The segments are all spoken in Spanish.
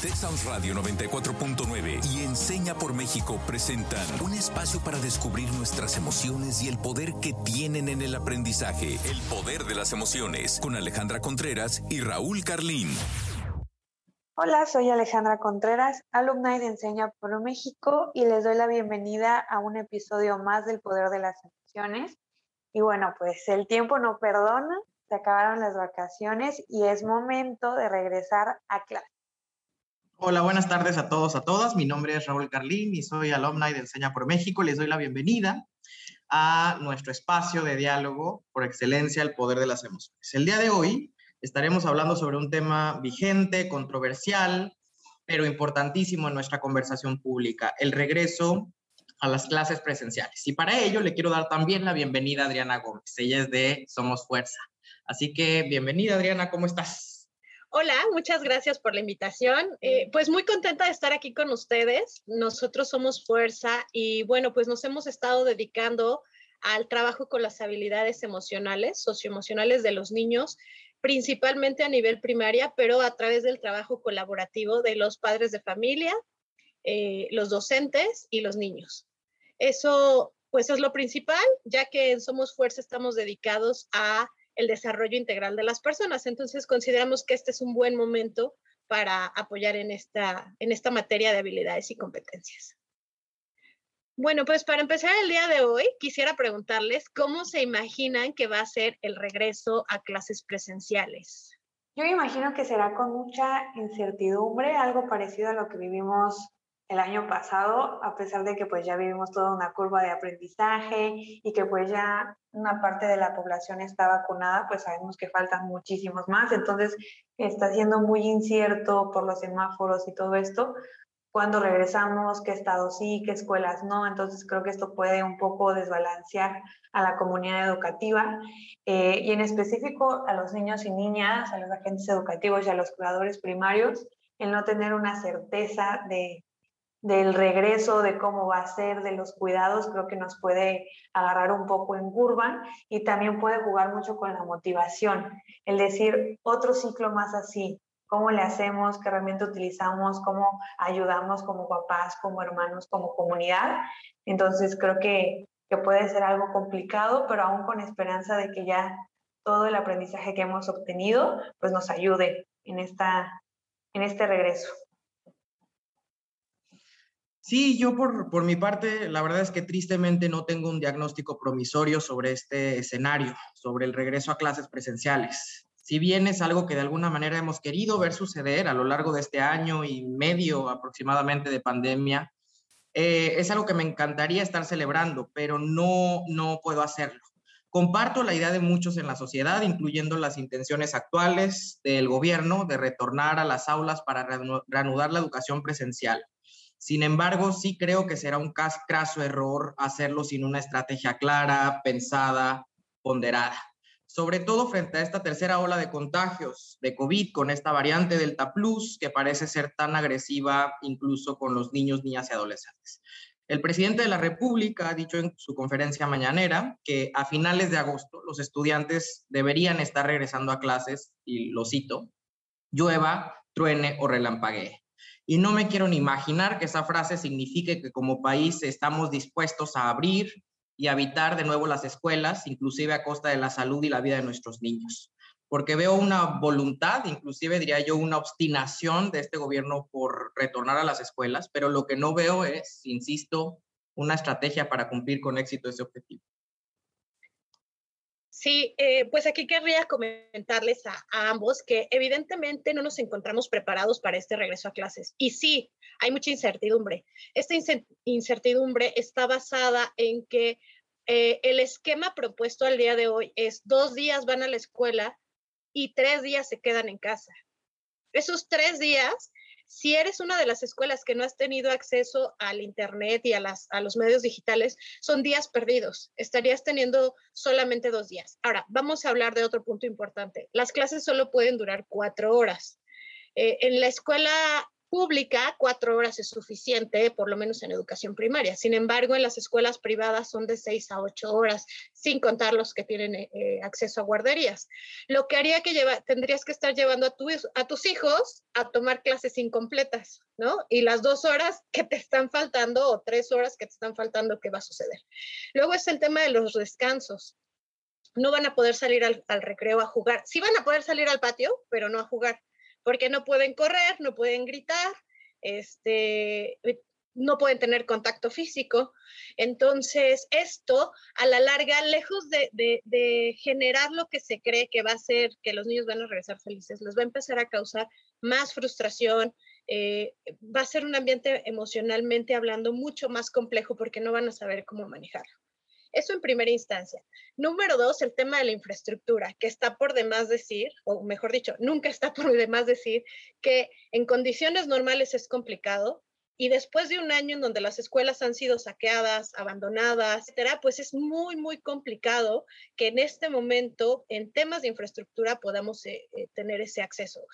Texas Radio 94.9 y Enseña por México presentan un espacio para descubrir nuestras emociones y el poder que tienen en el aprendizaje. El poder de las emociones con Alejandra Contreras y Raúl Carlín. Hola, soy Alejandra Contreras, alumna de Enseña por México y les doy la bienvenida a un episodio más del poder de las emociones. Y bueno, pues el tiempo no perdona, se acabaron las vacaciones y es momento de regresar a clase. Hola, buenas tardes a todos, a todas. Mi nombre es Raúl Carlín y soy alumni de Enseña por México. Les doy la bienvenida a nuestro espacio de diálogo por excelencia, el poder de las emociones. El día de hoy estaremos hablando sobre un tema vigente, controversial, pero importantísimo en nuestra conversación pública, el regreso a las clases presenciales. Y para ello le quiero dar también la bienvenida a Adriana Gómez. Ella es de Somos Fuerza. Así que bienvenida, Adriana, ¿cómo estás? Hola, muchas gracias por la invitación. Eh, pues muy contenta de estar aquí con ustedes. Nosotros somos Fuerza y bueno, pues nos hemos estado dedicando al trabajo con las habilidades emocionales, socioemocionales de los niños, principalmente a nivel primaria, pero a través del trabajo colaborativo de los padres de familia, eh, los docentes y los niños. Eso pues es lo principal, ya que en Somos Fuerza estamos dedicados a el desarrollo integral de las personas. Entonces, consideramos que este es un buen momento para apoyar en esta, en esta materia de habilidades y competencias. Bueno, pues para empezar el día de hoy, quisiera preguntarles cómo se imaginan que va a ser el regreso a clases presenciales. Yo imagino que será con mucha incertidumbre, algo parecido a lo que vivimos el año pasado, a pesar de que pues ya vivimos toda una curva de aprendizaje y que pues ya una parte de la población está vacunada, pues sabemos que faltan muchísimos más, entonces está siendo muy incierto por los semáforos y todo esto, cuando regresamos, qué estados sí, qué escuelas no, entonces creo que esto puede un poco desbalancear a la comunidad educativa eh, y en específico a los niños y niñas, a los agentes educativos y a los cuidadores primarios, el no tener una certeza de del regreso, de cómo va a ser, de los cuidados, creo que nos puede agarrar un poco en curva y también puede jugar mucho con la motivación, el decir otro ciclo más así, cómo le hacemos, qué herramienta utilizamos, cómo ayudamos como papás, como hermanos, como comunidad. Entonces creo que, que puede ser algo complicado, pero aún con esperanza de que ya todo el aprendizaje que hemos obtenido pues nos ayude en, esta, en este regreso. Sí, yo por, por mi parte, la verdad es que tristemente no tengo un diagnóstico promisorio sobre este escenario, sobre el regreso a clases presenciales. Si bien es algo que de alguna manera hemos querido ver suceder a lo largo de este año y medio aproximadamente de pandemia, eh, es algo que me encantaría estar celebrando, pero no, no puedo hacerlo. Comparto la idea de muchos en la sociedad, incluyendo las intenciones actuales del gobierno de retornar a las aulas para reanudar la educación presencial. Sin embargo, sí creo que será un craso error hacerlo sin una estrategia clara, pensada, ponderada. Sobre todo frente a esta tercera ola de contagios de COVID con esta variante Delta Plus que parece ser tan agresiva incluso con los niños, niñas y adolescentes. El presidente de la República ha dicho en su conferencia mañanera que a finales de agosto los estudiantes deberían estar regresando a clases, y lo cito, llueva, truene o relampaguee. Y no me quiero ni imaginar que esa frase signifique que como país estamos dispuestos a abrir y habitar de nuevo las escuelas, inclusive a costa de la salud y la vida de nuestros niños. Porque veo una voluntad, inclusive diría yo una obstinación de este gobierno por retornar a las escuelas, pero lo que no veo es, insisto, una estrategia para cumplir con éxito ese objetivo. Sí, eh, pues aquí querría comentarles a, ambos que evidentemente no nos encontramos preparados para este regreso a clases. Y sí, hay mucha incertidumbre. Esta incertidumbre está basada en que eh, el esquema propuesto al día de hoy es dos días van a la escuela y tres días se quedan en casa. Esos tres días si eres una de las escuelas que no has tenido acceso al Internet y a, los medios digitales, son días perdidos. Estarías teniendo solamente dos días. Ahora, vamos a hablar de otro punto importante. Las clases solo pueden durar cuatro horas. Eh, en la escuela pública, cuatro horas es suficiente, por lo menos en educación primaria. Sin embargo, en las escuelas privadas son de seis a ocho horas, sin contar los que tienen eh, eh, acceso a guarderías. Lo que haría que lleva, tendrías que estar llevando a, a tus hijos a tomar clases incompletas, ¿no? Y las dos horas que te están faltando o tres horas que te están faltando, ¿qué va a suceder? Luego es el tema de los descansos. No van a poder salir al, al recreo a jugar. Sí van a poder salir al patio, pero no a jugar porque no pueden correr, no pueden gritar, este, eh, no pueden tener contacto físico. Entonces, esto a la larga, lejos de, generar lo que se cree que va a ser que los niños van a regresar felices, les va a empezar a causar más frustración, eh, va a ser un ambiente emocionalmente hablando mucho más complejo porque no van a saber cómo manejarlo. Eso en primera instancia. Número dos, el tema de la infraestructura, que está por demás decir, o mejor dicho, nunca está por demás decir que en condiciones normales es complicado y después de un año en donde las escuelas han sido saqueadas, abandonadas, etcétera, pues es muy, muy complicado que en este momento, en temas de infraestructura, podamos eh, eh, tener ese acceso.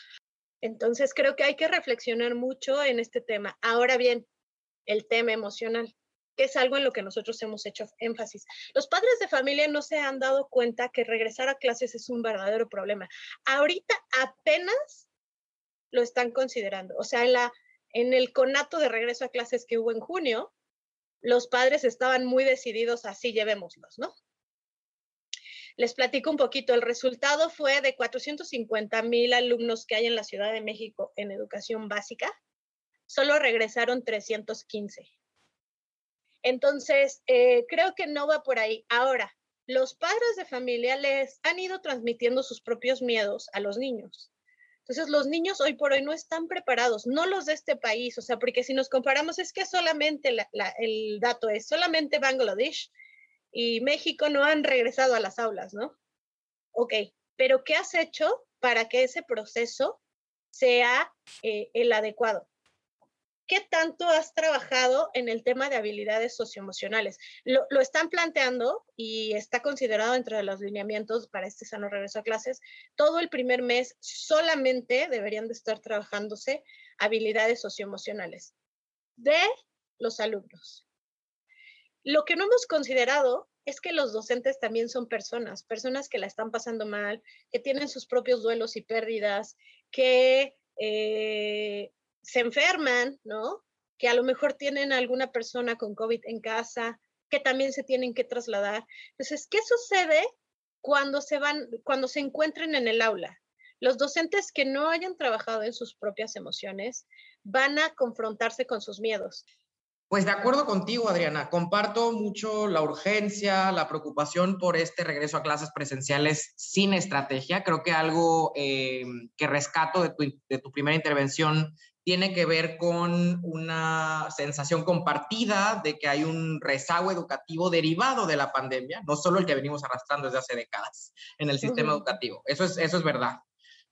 Entonces, creo que hay que reflexionar mucho en este tema. Ahora bien, el tema emocional que es algo en lo que nosotros hemos hecho énfasis. Los padres de familia no se han dado cuenta que regresar a clases es un verdadero problema. Ahorita apenas lo están considerando. O sea, en, la, en el conato de regreso a clases que hubo en junio, los padres estaban muy decididos, así llevémoslos, ¿no? Les platico un poquito. El resultado fue de 450 mil alumnos que hay en la Ciudad de México en educación básica, solo regresaron 315. Entonces, eh, creo que no va por ahí. Ahora, los padres de familia les han ido transmitiendo sus propios miedos a los niños. Entonces, los niños hoy por hoy no están preparados, no los de este país, o sea, porque si nos comparamos es que solamente el dato es, solamente Bangladesh y México no han regresado a las aulas, ¿no? Ok, pero ¿qué has hecho para que ese proceso sea eh, el adecuado? ¿Qué tanto has trabajado en el tema de habilidades socioemocionales? Lo, lo, están planteando y está considerado entre los lineamientos para este sano regreso a clases. Todo el primer mes solamente deberían de estar trabajándose habilidades socioemocionales de los alumnos. Lo que no hemos considerado es que los docentes también son personas, personas que la están pasando mal, que tienen sus propios duelos y pérdidas, que eh, se enferman, ¿no? Que a lo mejor tienen alguna persona con COVID en casa, que también se tienen que trasladar. Entonces, ¿qué sucede cuando se van, cuando se encuentren en el aula? Los docentes que no hayan trabajado en sus propias emociones van a confrontarse con sus miedos. Pues de acuerdo contigo, Adriana. Comparto mucho la urgencia, la preocupación por este regreso a clases presenciales sin estrategia. Creo que algo eh, que rescato de tu, de tu primera intervención tiene que ver con una sensación compartida de que hay un rezago educativo derivado de la pandemia, no solo el que venimos arrastrando desde hace décadas en el sistema educativo. Eso es, eso es verdad.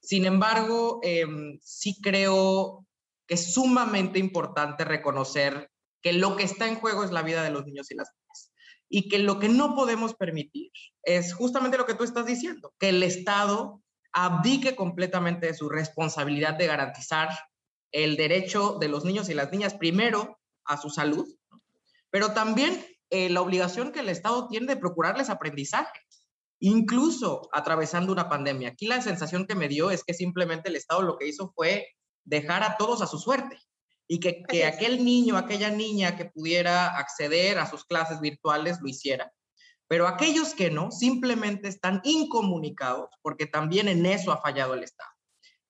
Sin embargo, em, sí creo que es sumamente importante reconocer que lo que está en juego es la vida de los niños y las niñas. Y que lo que no podemos permitir es justamente lo que tú estás diciendo, que el Estado abdique completamente de su responsabilidad de garantizar el derecho de los niños y las niñas primero a su salud, pero también eh, la obligación que el Estado tiene de procurarles aprendizaje, incluso atravesando una pandemia. Aquí la sensación que me dio es que simplemente el Estado lo que hizo fue dejar a todos a su suerte y que, que aquel niño, aquella niña que pudiera acceder a sus clases virtuales lo hiciera. Pero aquellos que no, simplemente están incomunicados porque también en eso ha fallado el Estado.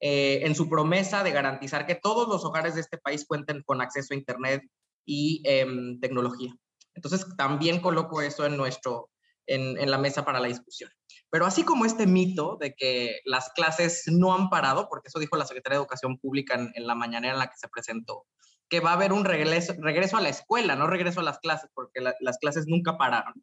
Eh, en su promesa de garantizar que todos los hogares de este país cuenten con acceso a Internet y em, tecnología. Entonces, también coloco eso en, nuestro, en, la mesa para la discusión. Pero así como este mito de que las clases no han parado, porque eso dijo la Secretaría de Educación Pública en, la mañanera en la que se presentó, que va a haber un regreso a la escuela, no regreso a las clases, porque las clases nunca pararon.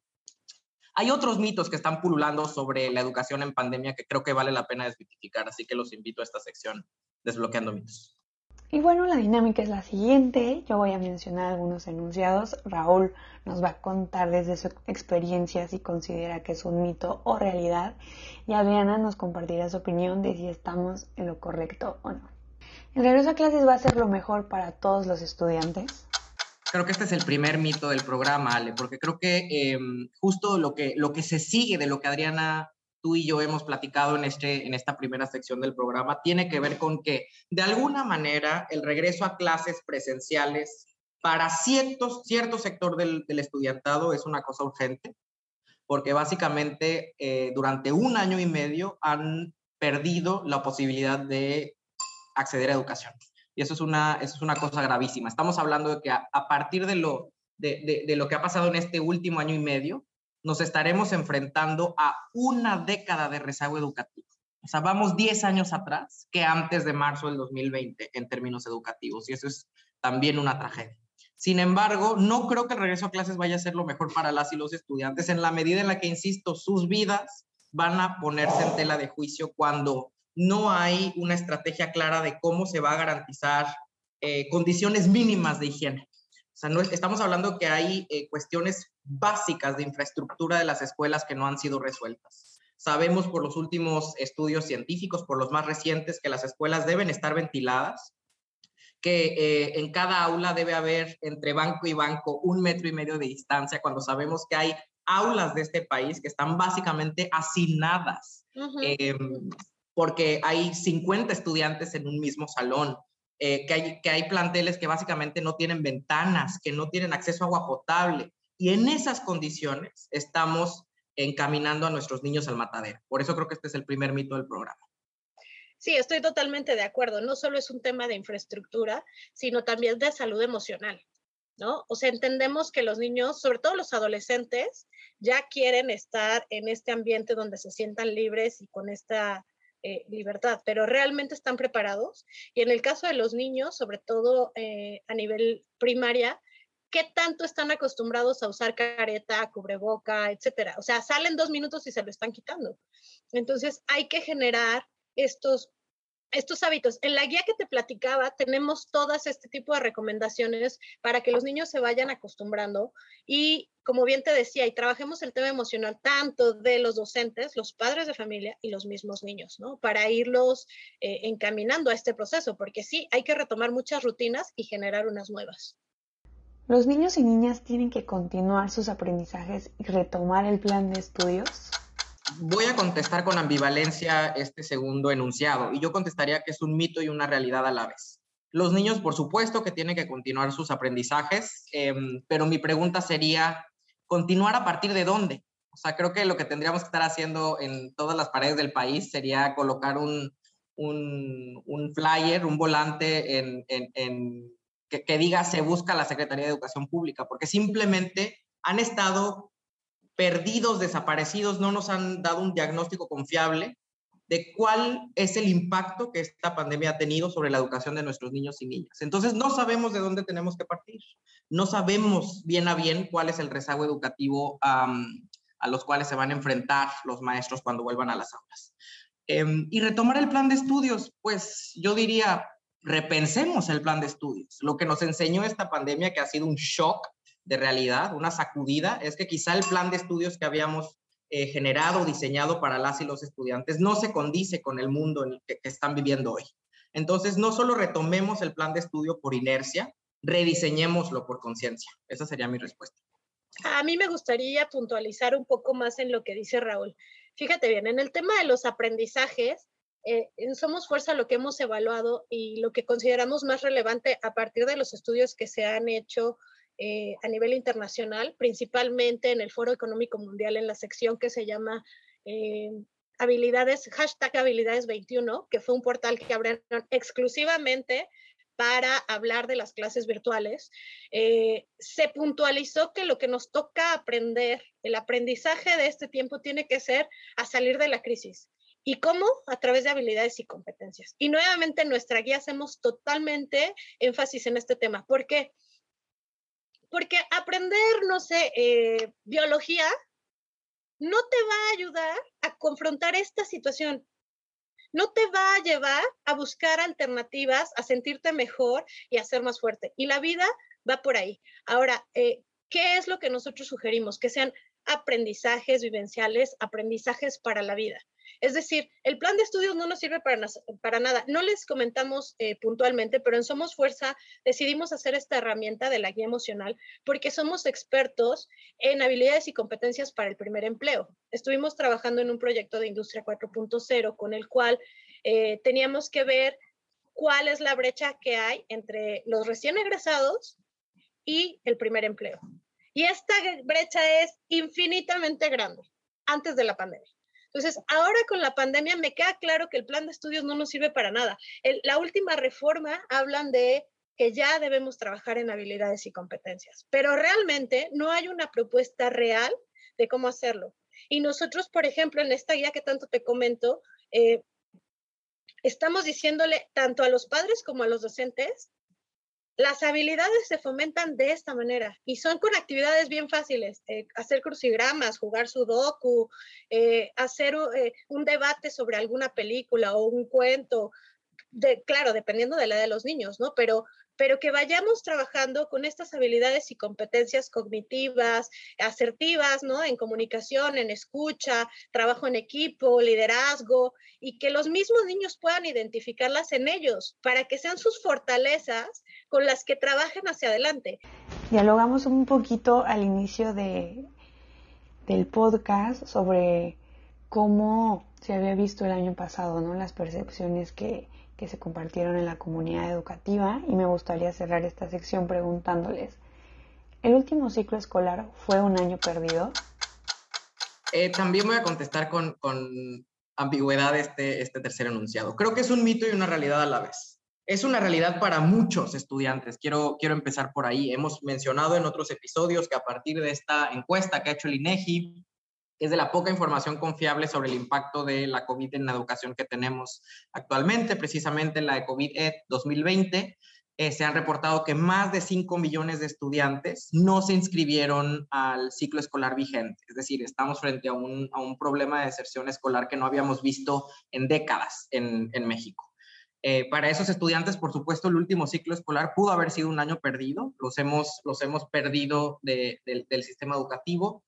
Hay otros mitos que están pululando sobre la educación en pandemia que creo que vale la pena desmitificar, así que los invito a esta sección, Desbloqueando mitos. Y bueno, la dinámica es la siguiente. Yo voy a mencionar algunos enunciados. Raúl nos va a contar desde su experiencia si considera que es un mito o realidad. Y Adriana nos compartirá su opinión de si estamos en lo correcto o no. ¿El regreso a clases va a ser lo mejor para todos los estudiantes? Creo que este es el primer mito del programa, Ale, porque creo que em, justo lo que, lo que se sigue de lo que Adriana, tú y yo hemos platicado en, este, en esta primera sección del programa tiene que ver con que, de alguna manera, el regreso a clases presenciales para ciertos, cierto sector del, del estudiantado es una cosa urgente, porque básicamente eh, durante un año y medio han perdido la posibilidad de acceder a educación. Y eso es una, eso es una cosa gravísima. Estamos hablando de que a, partir de lo, de, de, lo que ha pasado en este último año y medio, nos estaremos enfrentando a una década de rezago educativo. O sea, vamos 10 años atrás que antes de marzo del 2020 en términos educativos. Y eso es también una tragedia. Sin embargo, no creo que el regreso a clases vaya a ser lo mejor para las y los estudiantes en la medida en la que, insisto, sus vidas van a ponerse en tela de juicio cuando no hay una estrategia clara de cómo se va a garantizar eh, condiciones mínimas de higiene. O sea, no, estamos hablando que hay eh, cuestiones básicas de infraestructura de las escuelas que no han sido resueltas. Sabemos por los últimos estudios científicos, por los más recientes, que las escuelas deben estar ventiladas, que eh, en cada aula debe haber entre banco y banco un metro y medio de distancia, cuando sabemos que hay aulas de este país que están básicamente hacinadas porque hay 50 estudiantes en un mismo salón, eh, que, hay, que hay planteles que básicamente no tienen ventanas, que no tienen acceso a agua potable. Y en esas condiciones estamos encaminando a nuestros niños al matadero. Por eso creo que este es el primer mito del programa. Sí, estoy totalmente de acuerdo. No solo es un tema de infraestructura, sino también de salud emocional. ¿No? O sea, entendemos que los niños, sobre todo los adolescentes, ya quieren estar en este ambiente donde se sientan libres y con esta eh, libertad, pero realmente están preparados. Y en el caso de los niños, sobre todo eh, a nivel primaria, ¿qué tanto están acostumbrados a usar careta, cubreboca, etcétera? O sea, salen dos minutos y se lo están quitando. Entonces, hay que generar estos estos hábitos. En la guía que te platicaba tenemos todas este tipo de recomendaciones para que los niños se vayan acostumbrando y, como bien te decía, y trabajemos el tema emocional tanto de los docentes, los padres de familia y los mismos niños, ¿no? Para irlos eh, encaminando a este proceso, porque sí, hay que retomar muchas rutinas y generar unas nuevas. ¿Los niños y niñas tienen que continuar sus aprendizajes y retomar el plan de estudios? Voy a contestar con ambivalencia este segundo enunciado y yo contestaría que es un mito y una realidad a la vez. Los niños, por supuesto, que tienen que continuar sus aprendizajes, em, pero mi pregunta sería, ¿continuar a partir de dónde? O sea, creo que lo que tendríamos que estar haciendo en todas las paredes del país sería colocar un, un, flyer, un volante en, en, que, que diga se busca la Secretaría de Educación Pública, porque simplemente han estado perdidos, desaparecidos, no nos han dado un diagnóstico confiable de cuál es el impacto que esta pandemia ha tenido sobre la educación de nuestros niños y niñas. Entonces, no sabemos de dónde tenemos que partir. No sabemos bien a bien cuál es el rezago educativo a los cuales se van a enfrentar los maestros cuando vuelvan a las aulas. Em, y retomar el plan de estudios, pues yo diría, repensemos el plan de estudios. Lo que nos enseñó esta pandemia, que ha sido un shock de realidad, una sacudida, es que quizá el plan de estudios que habíamos eh, generado, diseñado para las y los estudiantes, no se condice con el mundo en el que, están viviendo hoy. Entonces, no solo retomemos el plan de estudio por inercia, rediseñémoslo por conciencia. Esa sería mi respuesta. A mí me gustaría puntualizar un poco más en lo que dice Raúl. Fíjate bien, en el tema de los aprendizajes, eh, Somos Fuerza lo que hemos evaluado y lo que consideramos más relevante a partir de los estudios que se han hecho eh, a nivel internacional, principalmente en el Foro Económico Mundial, en la sección que se llama eh, habilidades, hashtag habilidades 21, que fue un portal que abrieron exclusivamente para hablar de las clases virtuales, eh, se puntualizó que lo que nos toca aprender, el aprendizaje de este tiempo tiene que ser a salir de la crisis. ¿Y cómo? A través de habilidades y competencias. Y nuevamente en nuestra guía hacemos totalmente énfasis en este tema. ¿Por qué? Porque aprender, no sé, eh, biología no te va a ayudar a confrontar esta situación. No te va a llevar a buscar alternativas, a sentirte mejor y a ser más fuerte. Y la vida va por ahí. Ahora, eh, ¿qué es lo que nosotros sugerimos? Que sean aprendizajes vivenciales, aprendizajes para la vida. Es decir, el plan de estudios no nos sirve para, nada. No les comentamos eh, puntualmente, pero en Somos Fuerza decidimos hacer esta herramienta de la guía emocional porque somos expertos en habilidades y competencias para el primer empleo. Estuvimos trabajando en un proyecto de Industria 4.0 con el cual eh, teníamos que ver cuál es la brecha que hay entre los recién egresados y el primer empleo. Y esta brecha es infinitamente grande antes de la pandemia. Entonces, ahora con la pandemia me queda claro que el plan de estudios no nos sirve para nada. la última reforma hablan de que ya debemos trabajar en habilidades y competencias, pero realmente no hay una propuesta real de cómo hacerlo. Y nosotros, por ejemplo, en esta guía que tanto te comento, eh, estamos diciéndole tanto a los padres como a los docentes las habilidades se fomentan de esta manera y son con actividades bien fáciles, eh, hacer crucigramas, jugar sudoku, eh, hacer eh, un debate sobre alguna película o un cuento, claro, dependiendo de la edad de los niños, ¿no? Pero pero que vayamos trabajando con estas habilidades y competencias cognitivas, asertivas, ¿no? En comunicación, en escucha, trabajo en equipo, liderazgo, y que los mismos niños puedan identificarlas en ellos para que sean sus fortalezas con las que trabajen hacia adelante. Dialogamos un poquito al inicio de, del podcast sobre cómo se había visto el año pasado, ¿no? Las percepciones que que se compartieron en la comunidad educativa y me gustaría cerrar esta sección preguntándoles, ¿el último ciclo escolar fue un año perdido? Eh, también voy a contestar con, con ambigüedad este, este tercer enunciado. Creo que es un mito y una realidad a la vez. Es una realidad para muchos estudiantes. Quiero, quiero empezar por ahí. Hemos mencionado en otros episodios que a partir de esta encuesta que ha hecho el INEGI, es de la poca información confiable sobre el impacto de la COVID en la educación que tenemos actualmente, precisamente la de COVID-20 2020. Eh, se han reportado que más de 5 millones de estudiantes no se inscribieron al ciclo escolar vigente. Es decir, estamos frente a un, a un problema de deserción escolar que no habíamos visto en décadas en, en México. Eh, para esos estudiantes, por supuesto, el último ciclo escolar pudo haber sido un año perdido. Los hemos, los hemos perdido de, del sistema educativo.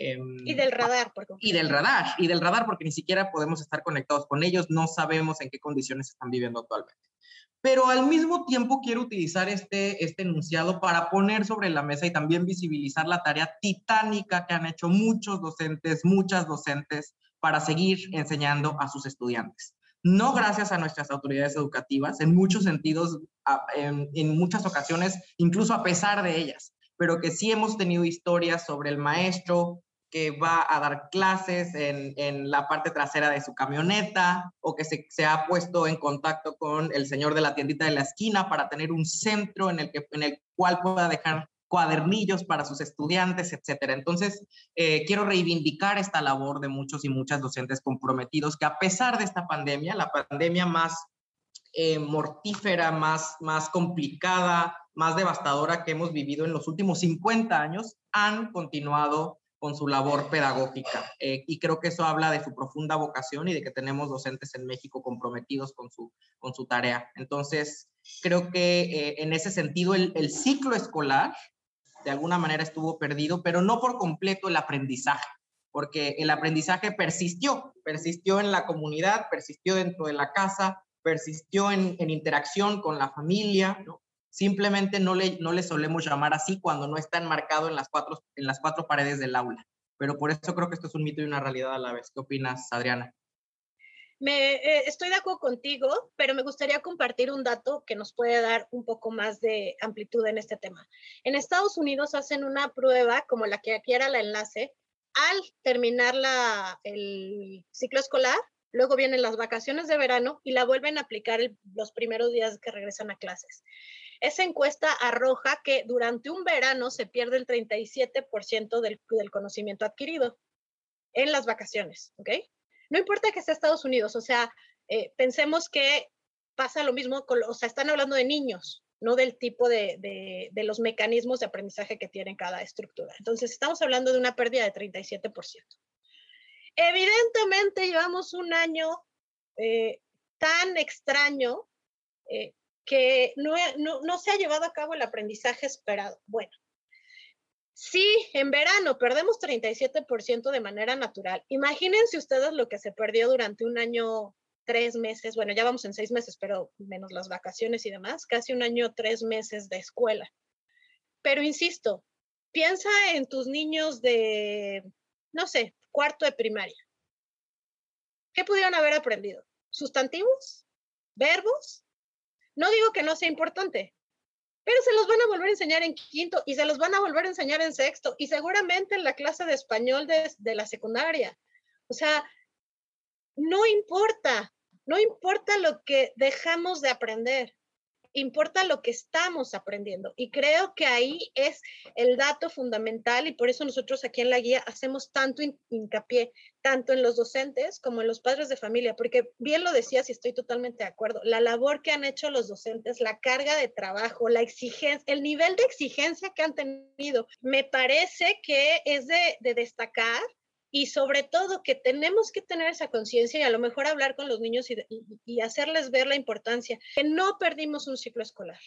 Em, y del radar, por Y del radar, y del radar, porque ni siquiera podemos estar conectados con ellos, no sabemos en qué condiciones están viviendo actualmente. Pero al mismo tiempo quiero utilizar este, este enunciado para poner sobre la mesa y también visibilizar la tarea titánica que han hecho muchos docentes, muchas docentes, para seguir enseñando a sus estudiantes. No gracias a nuestras autoridades educativas, en muchos sentidos, en, en muchas ocasiones, incluso a pesar de ellas, pero que sí hemos tenido historias sobre el maestro que va a dar clases en, en, la parte trasera de su camioneta o que se, se, ha puesto en contacto con el señor de la tiendita de la esquina para tener un centro en el, que, en el cual pueda dejar cuadernillos para sus estudiantes, etcétera. Entonces, eh, quiero reivindicar esta labor de muchos y muchas docentes comprometidos que a pesar de esta pandemia, la pandemia más eh, mortífera, más, más complicada, más devastadora que hemos vivido en los últimos 50 años, han continuado con su labor pedagógica. Eh, y creo que eso habla de su profunda vocación y de que tenemos docentes en México comprometidos con su, con su tarea. Entonces, creo que eh, en ese sentido el, el ciclo escolar de alguna manera estuvo perdido, pero no por completo el aprendizaje, porque el aprendizaje persistió, persistió en la comunidad, persistió dentro de la casa, persistió en, en interacción con la familia, ¿no? Simplemente no le, no le solemos llamar así cuando no está enmarcado en las, cuatro, en las cuatro paredes del aula. Pero por eso creo que esto es un mito y una realidad a la vez. ¿Qué opinas, Adriana? Me, eh, estoy de acuerdo contigo, pero me gustaría compartir un dato que nos puede dar un poco más de amplitud en este tema. En Estados Unidos hacen una prueba, como la que aquí era el enlace, al terminar la, el ciclo escolar, luego vienen las vacaciones de verano y la vuelven a aplicar los primeros días que regresan a clases. Esa encuesta arroja que durante un verano se pierde el 37% del, del conocimiento adquirido en las vacaciones, ¿ok? No importa que sea Estados Unidos, o sea, eh, pensemos que pasa lo mismo, con, o sea, están hablando de niños, no del tipo de, los mecanismos de aprendizaje que tiene cada estructura. Entonces, estamos hablando de una pérdida de 37%. Evidentemente, llevamos un año eh, tan extraño eh, que no, no, no, se ha llevado a cabo el aprendizaje esperado. Bueno, Sí, en verano perdemos 37% de manera natural. Imagínense ustedes lo que se perdió durante un año, tres meses, bueno, ya vamos en seis meses, pero menos las vacaciones y demás, casi un año, tres meses de escuela. Pero insisto, piensa en tus niños de, no sé, cuarto de primaria. ¿Qué pudieron haber aprendido? ¿Sustantivos? ¿Verbos? No digo que no sea importante, pero se los van a volver a enseñar en quinto y se los van a volver a enseñar en sexto y seguramente en la clase de español de, de la secundaria. O sea, no importa, no importa lo que dejamos de aprender importa lo que estamos aprendiendo. Y creo que ahí es el dato fundamental y por eso nosotros aquí en la guía hacemos tanto hincapié, tanto en los docentes como en los padres de familia, porque bien lo decías y estoy totalmente de acuerdo, la labor que han hecho los docentes, la carga de trabajo, la exigencia, el nivel de exigencia que han tenido, me parece que es de, de destacar y sobre todo que tenemos que tener esa conciencia y a lo mejor hablar con los niños y, hacerles ver la importancia, que no perdimos un ciclo escolar.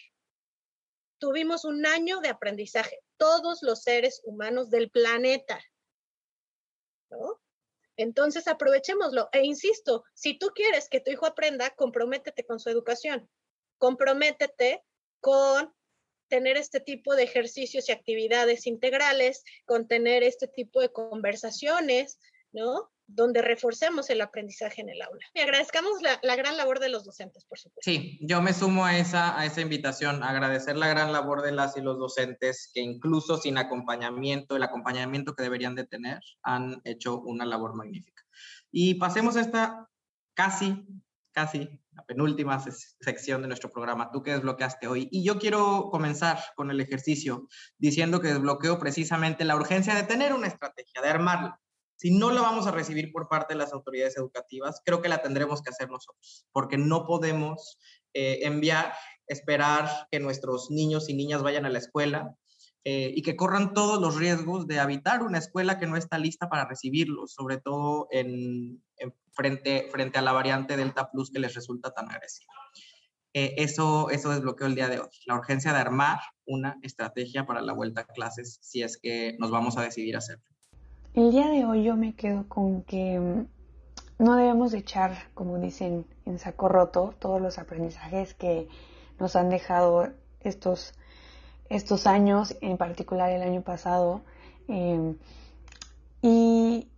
Tuvimos un año de aprendizaje, todos los seres humanos del planeta. Entonces aprovechémoslo. E insisto, si tú quieres que tu hijo aprenda, comprométete con su educación, comprométete con tener este tipo de ejercicios y actividades integrales, con tener este tipo de conversaciones, ¿no? Donde reforcemos el aprendizaje en el aula. Y agradezcamos la, gran labor de los docentes, por supuesto. Sí, yo me sumo a esa, a esa invitación, agradecer la gran labor de las y los docentes que incluso sin acompañamiento, el acompañamiento que deberían de tener, han hecho una labor magnífica. Y pasemos a esta casi casi la penúltima sección de nuestro programa, tú que desbloqueaste hoy. Y yo quiero comenzar con el ejercicio diciendo que desbloqueo precisamente la urgencia de tener una estrategia, de armarla. Si no la vamos a recibir por parte de las autoridades educativas, creo que la tendremos que hacer nosotros, porque no podemos eh, enviar, esperar que nuestros niños y niñas vayan a la escuela eh, y que corran todos los riesgos de habitar una escuela que no está lista para recibirlos, sobre todo en, frente, frente a la variante Delta Plus que les resulta tan agresiva. Eh, eso, eso desbloqueó el día de hoy, la urgencia de armar una estrategia para la vuelta a clases si es que nos vamos a decidir hacerlo. El día de hoy yo me quedo con que mm, no debemos echar, como dicen, en saco roto todos los aprendizajes que nos han dejado estos estos años, en particular el año pasado, em, y,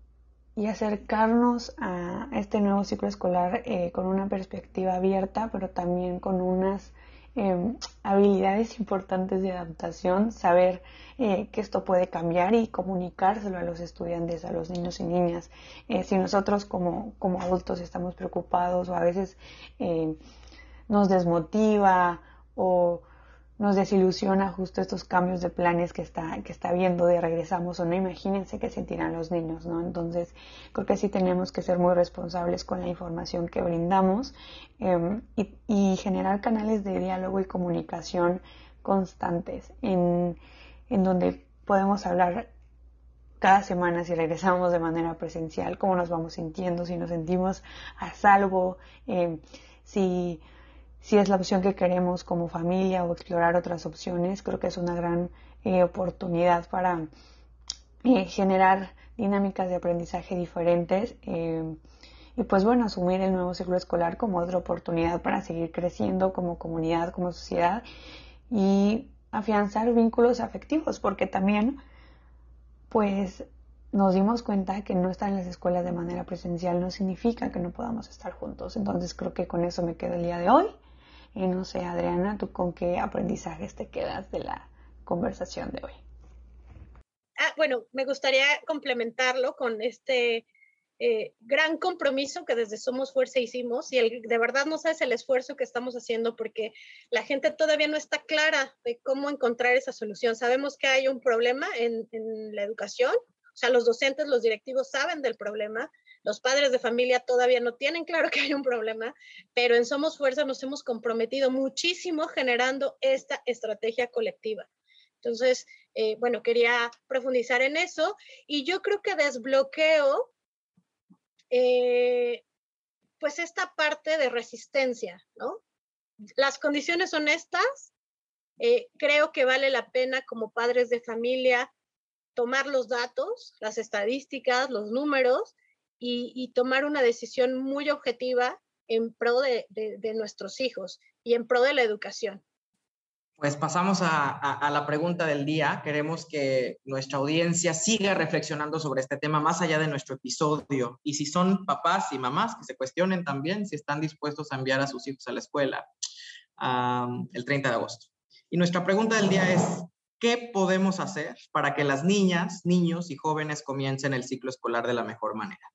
acercarnos a este nuevo ciclo escolar eh, con una perspectiva abierta, pero también con unas em, habilidades importantes de adaptación, saber eh, que esto puede cambiar y comunicárselo a los estudiantes, a los niños y niñas. Eh, si nosotros como, como adultos estamos preocupados o a veces nos desmotiva o nos desilusiona justo estos cambios de planes que está, que está viendo de regresamos o no, imagínense qué sentirán los niños, ¿no? Entonces, creo que sí tenemos que ser muy responsables con la información que brindamos em, y, generar canales de diálogo y comunicación constantes en, donde podemos hablar cada semana si regresamos de manera presencial, cómo nos vamos sintiendo, si nos sentimos a salvo, em, si si es la opción que queremos como familia o explorar otras opciones, creo que es una gran eh, oportunidad para eh, generar dinámicas de aprendizaje diferentes eh, y pues bueno, asumir el nuevo ciclo escolar como otra oportunidad para seguir creciendo como comunidad, como sociedad y afianzar vínculos afectivos, porque también pues nos dimos cuenta que no estar en las escuelas de manera presencial no significa que no podamos estar juntos. Entonces creo que con eso me quedo el día de hoy. Y no sé, Adriana, ¿tú con qué aprendizajes te quedas de la conversación de hoy? Ah, bueno, me gustaría complementarlo con este eh, gran compromiso que desde Somos Fuerza hicimos y el, de verdad no sabes el esfuerzo que estamos haciendo porque la gente todavía no está clara de cómo encontrar esa solución. Sabemos que hay un problema en, en la educación, o sea, los docentes, los directivos saben del problema, los padres de familia todavía no tienen claro que hay un problema, pero en Somos Fuerza nos hemos comprometido muchísimo generando esta estrategia colectiva. Entonces, eh, bueno, quería profundizar en eso y yo creo que desbloqueo eh, pues esta parte de resistencia, ¿no? Las condiciones son estas. Eh, creo que vale la pena como padres de familia tomar los datos, las estadísticas, los números y, tomar una decisión muy objetiva en pro de, nuestros hijos y en pro de la educación. Pues pasamos a, la pregunta del día. Queremos que nuestra audiencia siga reflexionando sobre este tema más allá de nuestro episodio. Y si son papás y mamás, que se cuestionen también si están dispuestos a enviar a sus hijos a la escuela el 30 de agosto. Y nuestra pregunta del día es, ¿qué podemos hacer para que las niñas, niños y jóvenes comiencen el ciclo escolar de la mejor manera?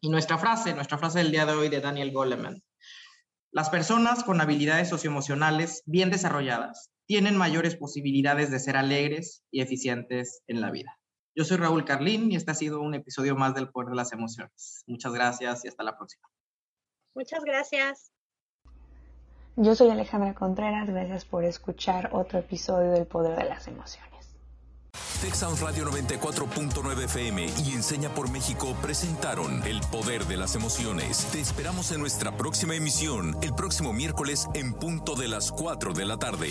Y nuestra frase, nuestra frase del día de hoy de Daniel Goleman. Las personas con habilidades socioemocionales bien desarrolladas tienen mayores posibilidades de ser alegres y eficientes en la vida. Yo soy Raúl Carlín y este ha sido un episodio más del Poder de las Emociones. Muchas gracias y hasta la próxima. Muchas gracias. Yo soy Alejandra Contreras, gracias por escuchar otro episodio del Poder de las Emociones. Texas Radio 94.9 FM y Enseña por México presentaron El Poder de las Emociones. Te esperamos en nuestra próxima emisión, el próximo miércoles en punto de las 4 de la tarde.